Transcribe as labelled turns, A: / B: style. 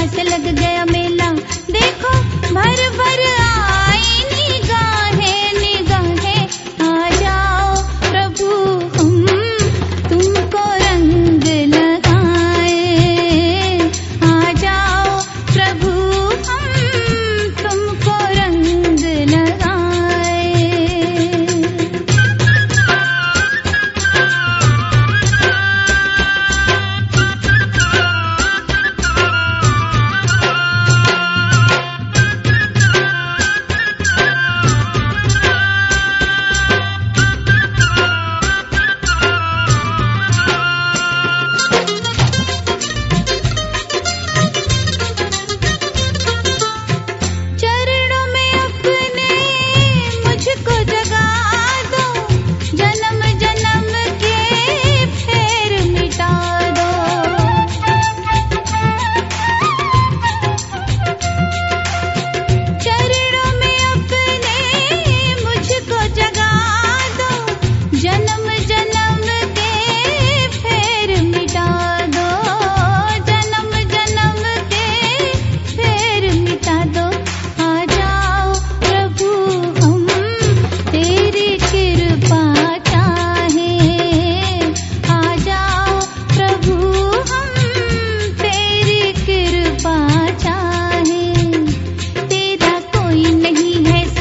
A: ऐसे लग गया मेरे है